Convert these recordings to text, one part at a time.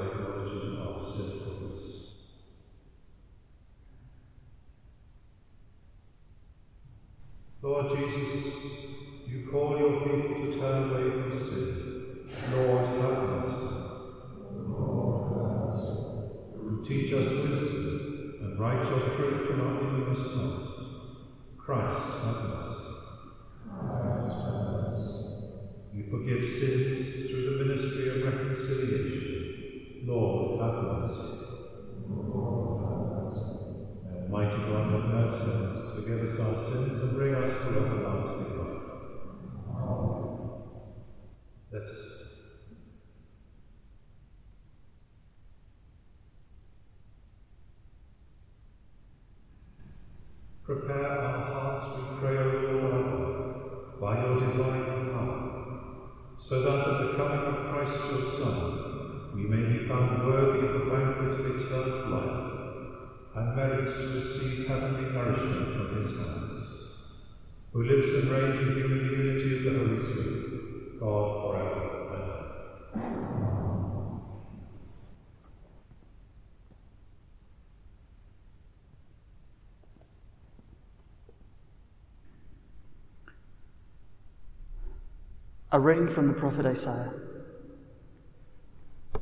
by acknowledging our sinfulness. Lord Jesus, you call your people to turn away from sin. Lord, have mercy. Teach us wisdom and write your truth from our innermost heart. Christ, have mercy. You forgive sins through the ministry of reconciliation. Have mercy. Almighty God, have mercy on us, forgive us our sins, and bring us to everlasting life. Let us pray. Prepare our hearts, we pray, O Lord, by your divine power, so that at the coming of Christ your Son, we may be found worthy of the banquet of eternal life, and merit to receive heavenly nourishment from his hands, who lives and reigns with you in the unity of the Holy Spirit, God forever. A reading from the prophet Isaiah.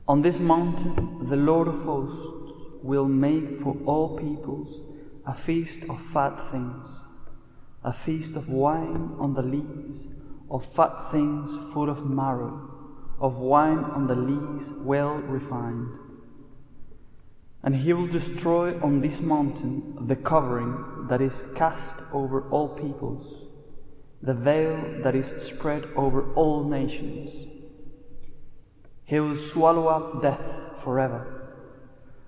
On this mountain, the Lord of hosts will make for all peoples a feast of fat things, a feast of wine on the lees, of fat things full of marrow, of wine on the lees well refined. And he will destroy on this mountain the covering that is cast over all peoples the veil that is spread over all nations. He will swallow up death forever,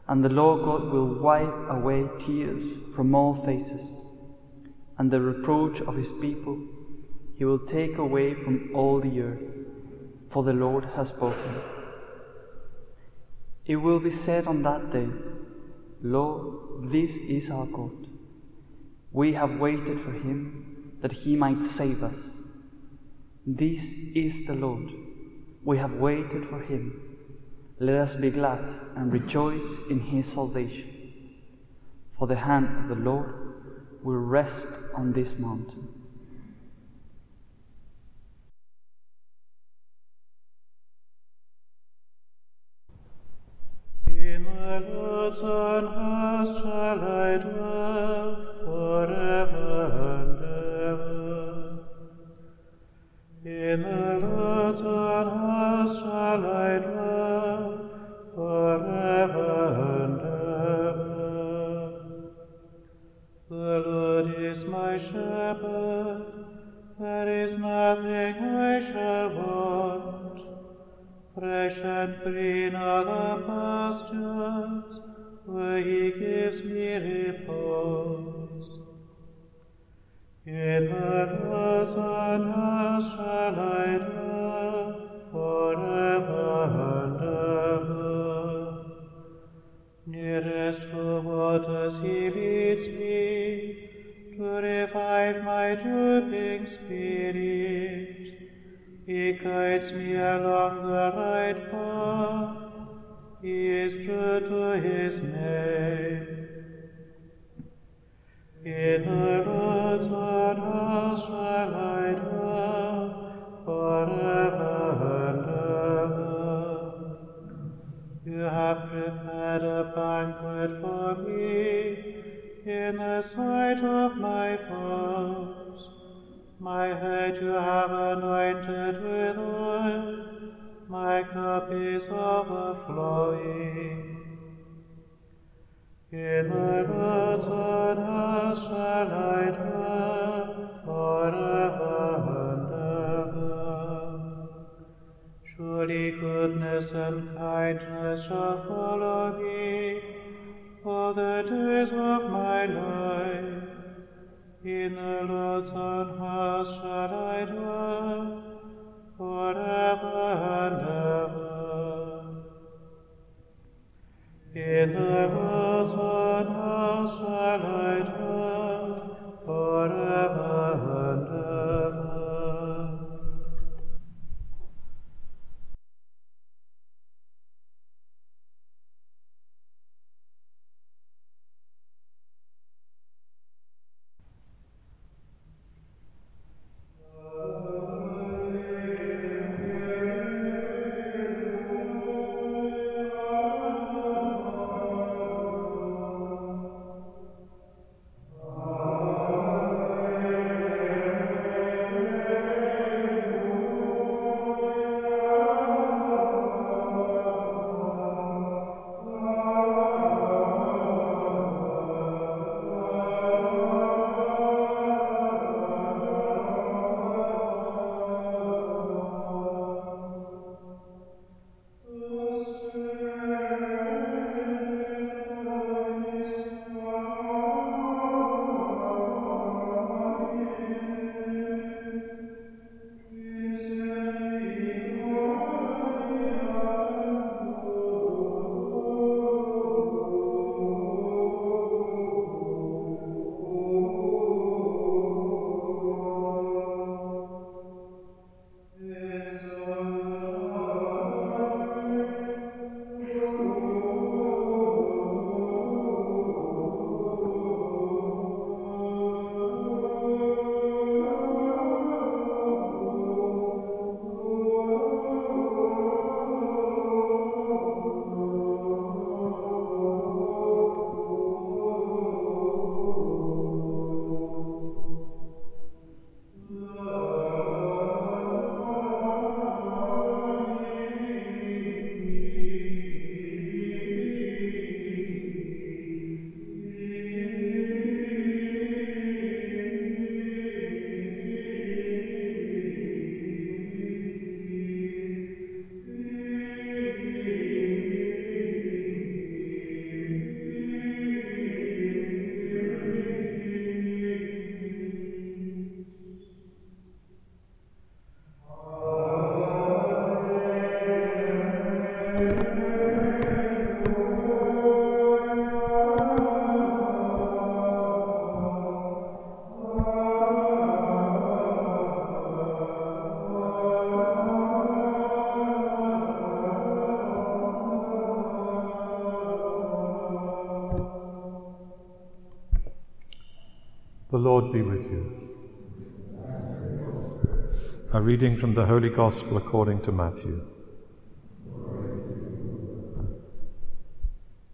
and the Lord God will wipe away tears from all faces, and the reproach of his people he will take away from all the earth, for the Lord has spoken. It will be said on that day, Lord, this is our God. We have waited for him that he might save us. This is the Lord. We have waited for him. Let us be glad and rejoice in his salvation. For the hand of the Lord will rest on this mountain. In the Nearest to waters he leads me, to revive my drooping spirit. He guides me along the right path. He is true to his name. In the Lord's own house shall I dwell forever and ever. You have prepared a banquet for me in the sight of my foes. My head you have anointed with oil, my cup is overflowing. In the Lord's house shall I dwell forever goodness and kindness shall follow me all the days of my life. In the Lord's own house shall I dwell forever and ever. In the Lord's own house shall I dwell. Reading from the Holy Gospel according to Matthew.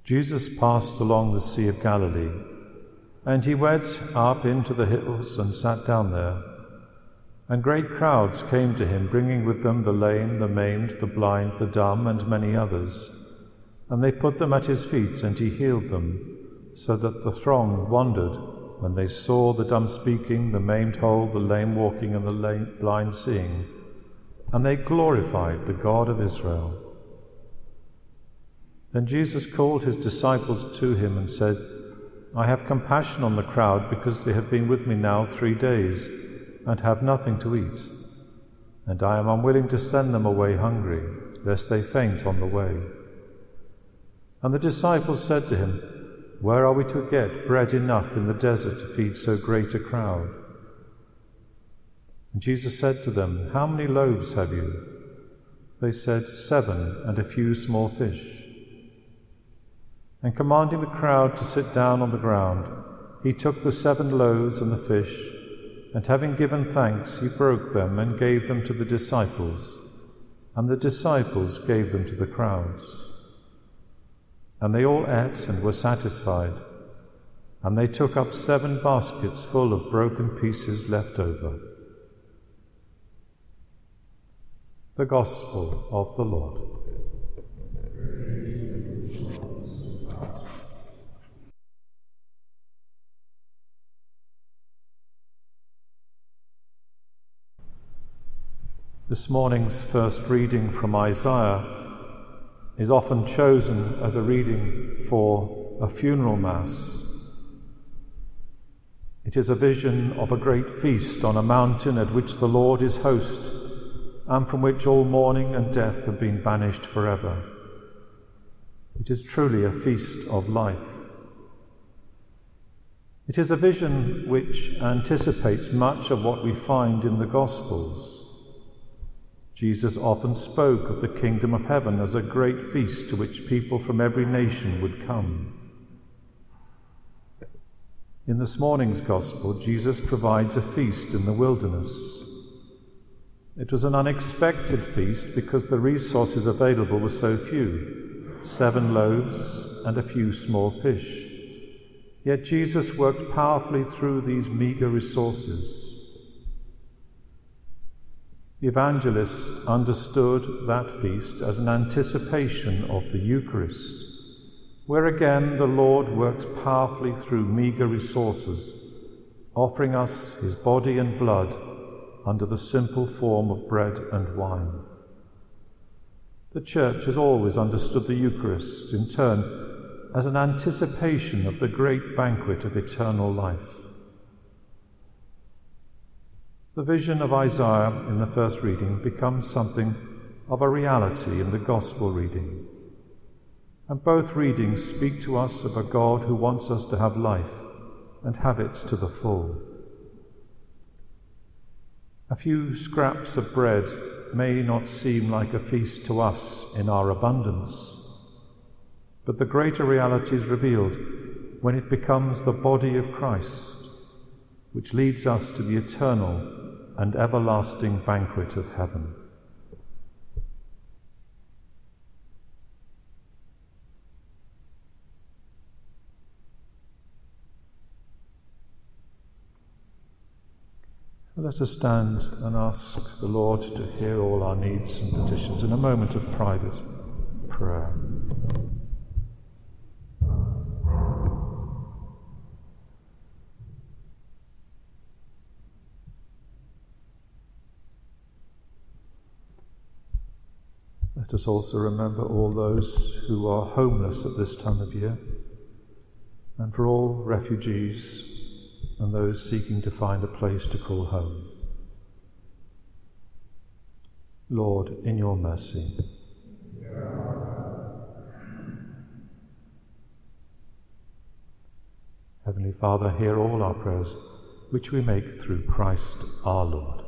Jesus passed along the Sea of Galilee, and he went up into the hills and sat down there. And great crowds came to him, bringing with them the lame, the maimed, the blind, the dumb, and many others. And they put them at his feet, and he healed them, so that the throng wondered when they saw the dumb speaking, the maimed whole, the lame walking, and the lame, blind seeing, and they glorified the God of Israel. Then Jesus called his disciples to him and said, I have compassion on the crowd because they have been with me now three days and have nothing to eat, and I am unwilling to send them away hungry, lest they faint on the way. And the disciples said to him, where are we to get bread enough in the desert to feed so great a crowd? And Jesus said to them, How many loaves have you? They said, Seven, and a few small fish. And commanding the crowd to sit down on the ground, he took the seven loaves and the fish, and having given thanks, he broke them and gave them to the disciples, and the disciples gave them to the crowds. And they all ate and were satisfied. And they took up seven baskets full of broken pieces left over. The Gospel of the Lord. This morning's first reading from Isaiah is often chosen as a reading for a funeral mass. It is a vision of a great feast on a mountain at which the Lord is host, and from which all mourning and death have been banished forever. It is truly a feast of life. It is a vision which anticipates much of what we find in the Gospels. Jesus often spoke of the kingdom of heaven as a great feast to which people from every nation would come. In this morning's Gospel, Jesus provides a feast in the wilderness. It was an unexpected feast because the resources available were so few seven loaves and a few small fish. Yet Jesus worked powerfully through these meager resources. The evangelist understood that feast as an anticipation of the Eucharist, where again the Lord works powerfully through meagre resources, offering us his body and blood under the simple form of bread and wine. The Church has always understood the Eucharist, in turn, as an anticipation of the great banquet of eternal life. The vision of Isaiah in the first reading becomes something of a reality in the Gospel reading. And both readings speak to us of a God who wants us to have life and have it to the full. A few scraps of bread may not seem like a feast to us in our abundance, but the greater reality is revealed when it becomes the body of Christ, which leads us to the eternal and everlasting banquet of heaven. Let us stand and ask the Lord to hear all our needs and petitions in a moment of private prayer. Let us also remember all those who are homeless at this time of year, and for all refugees and those seeking to find a place to call home. Lord, in your mercy. Heavenly Father, hear all our prayers, which we make through Christ our Lord.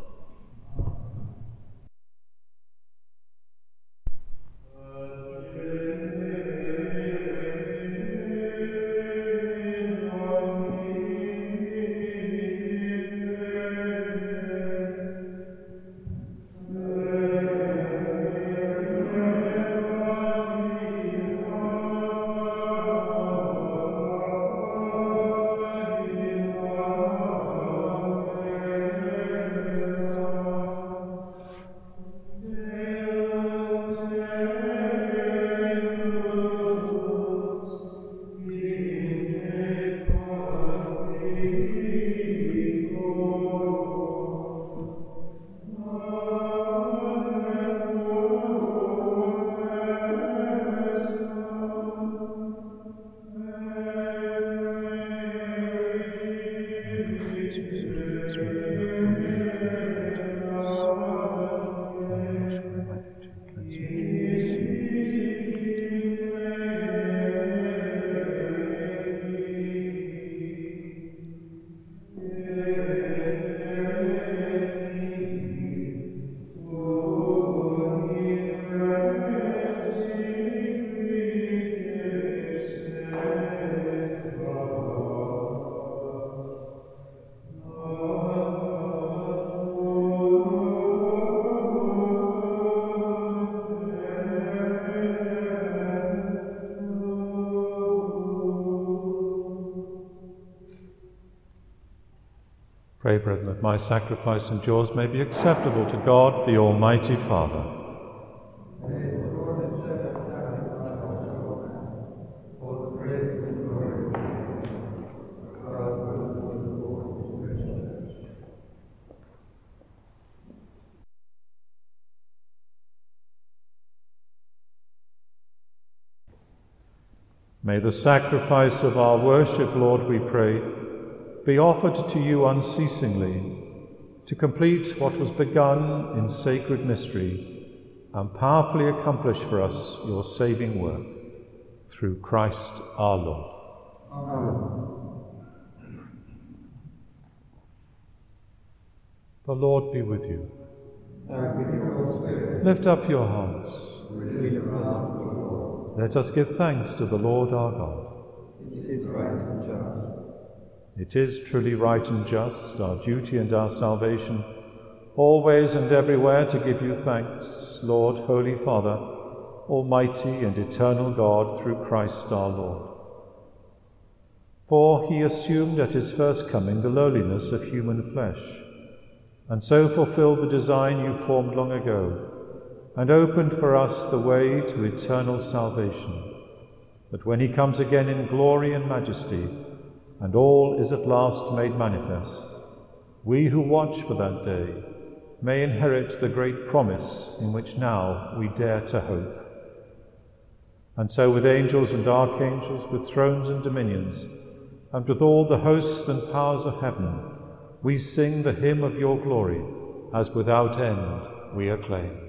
Pray, brethren, that my sacrifice and yours may be acceptable to God, the Almighty Father. May the sacrifice of our worship, Lord, we pray, be offered to you unceasingly to complete what was begun in sacred mystery and powerfully accomplish for us your saving work through Christ our Lord. Amen. The Lord be with you. Lift up your hearts. Let us give thanks to the Lord our God. It is right. It is truly right and just, our duty and our salvation, always and everywhere to give you thanks, Lord, Holy Father, Almighty and eternal God, through Christ our Lord. For he assumed at his first coming the lowliness of human flesh, and so fulfilled the design you formed long ago and opened for us the way to eternal salvation, that when he comes again in glory and majesty, and all is at last made manifest, we who watch for that day may inherit the great promise in which now we dare to hope. And so, with angels and archangels, with thrones and dominions, and with all the hosts and powers of heaven, we sing the hymn of your glory, as without end we acclaim.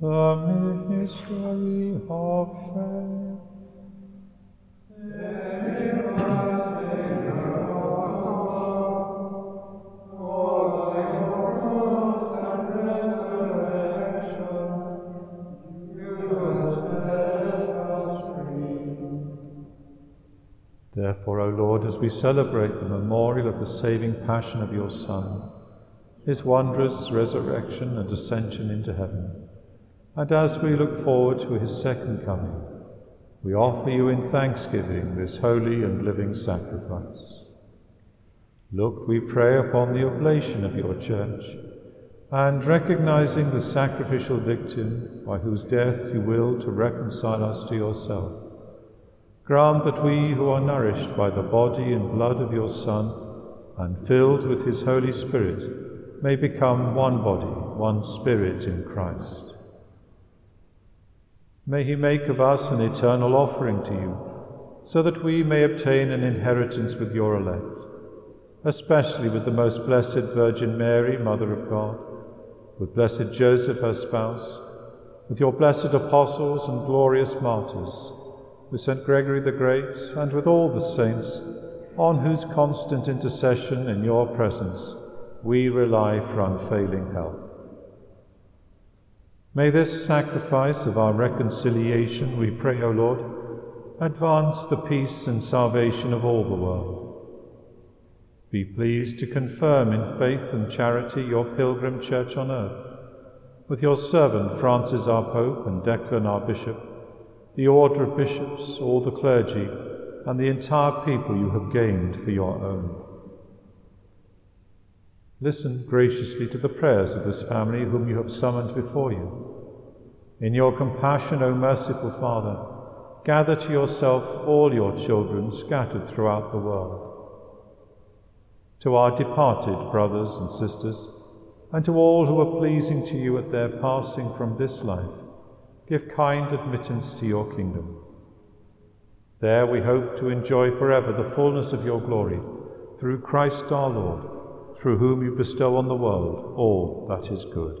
The mystery of faith. Therefore, O Lord, as we celebrate the memorial of the saving passion of your Son, his wondrous resurrection and ascension into heaven, and as we look forward to his second coming, we offer you in thanksgiving this holy and living sacrifice. Look, we pray, upon the oblation of your church, and recognizing the sacrificial victim by whose death you will to reconcile us to yourself, grant that we who are nourished by the body and blood of your Son and filled with his Holy Spirit may become one body, one spirit in Christ. May he make of us an eternal offering to you, so that we may obtain an inheritance with your elect especially with the most blessed Virgin Mary, Mother of God, with blessed Joseph, her spouse, with your blessed apostles and glorious martyrs, with St. Gregory the Great, and with all the saints, on whose constant intercession in your presence we rely for unfailing help. May this sacrifice of our reconciliation, we pray, O Lord, advance the peace and salvation of all the world be pleased to confirm in faith and charity your pilgrim church on earth, with your servant Francis our Pope and Declan our Bishop, the order of bishops, all the clergy, and the entire people you have gained for your own. Listen graciously to the prayers of this family whom you have summoned before you. In your compassion, O merciful Father, gather to yourself all your children scattered throughout the world to our departed brothers and sisters, and to all who are pleasing to you at their passing from this life, give kind admittance to your kingdom. There we hope to enjoy forever the fullness of your glory, through Christ our Lord, through whom you bestow on the world all that is good.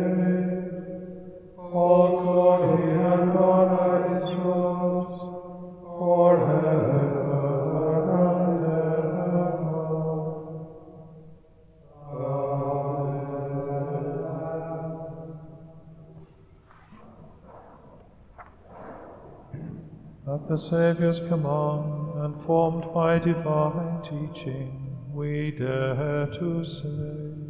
the Saviour's command, and formed by divine teaching, we dare to say,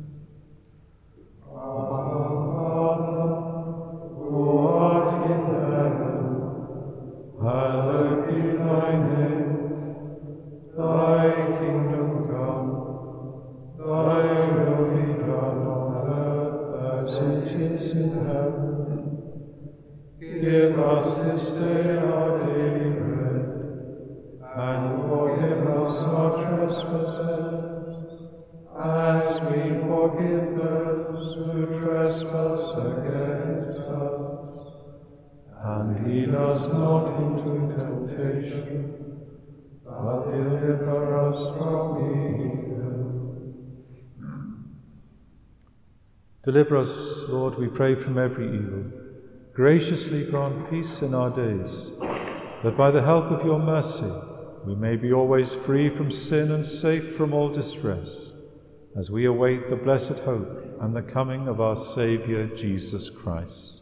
lead us not into temptation, but deliver us from evil. Deliver us, Lord, we pray, from every evil. Graciously grant peace in our days, that by the help of your mercy, we may be always free from sin and safe from all distress, as we await the blessed hope and the coming of our Saviour Jesus Christ.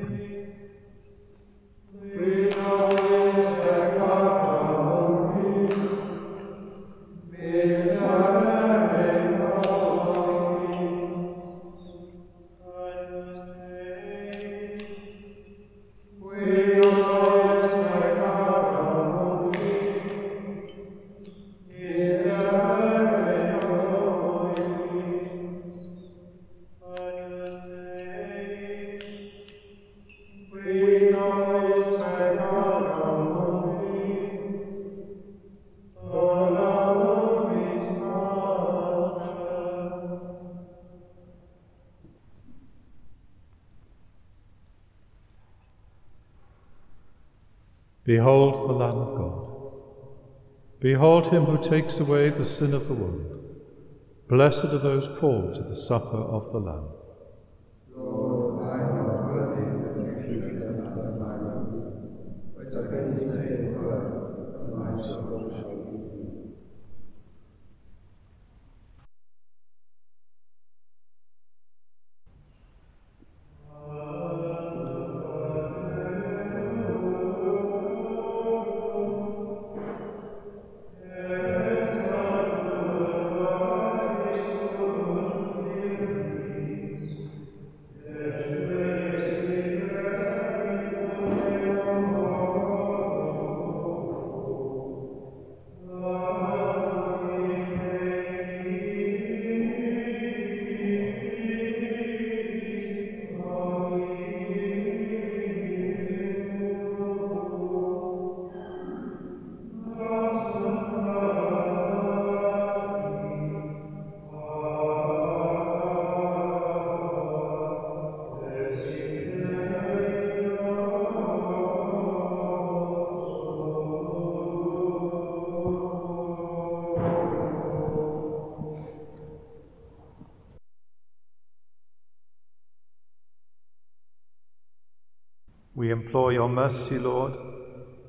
Behold the Lamb of God. Behold him who takes away the sin of the world. Blessed are those called to the supper of the Lamb. Implore your mercy, Lord,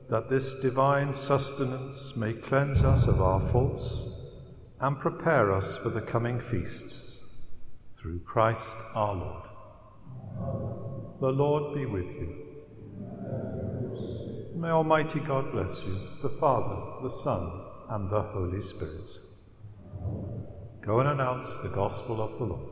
that this divine sustenance may cleanse us of our faults and prepare us for the coming feasts. Through Christ our Lord. The Lord be with you. May Almighty God bless you, the Father, the Son, and the Holy Spirit. Go and announce the gospel of the Lord.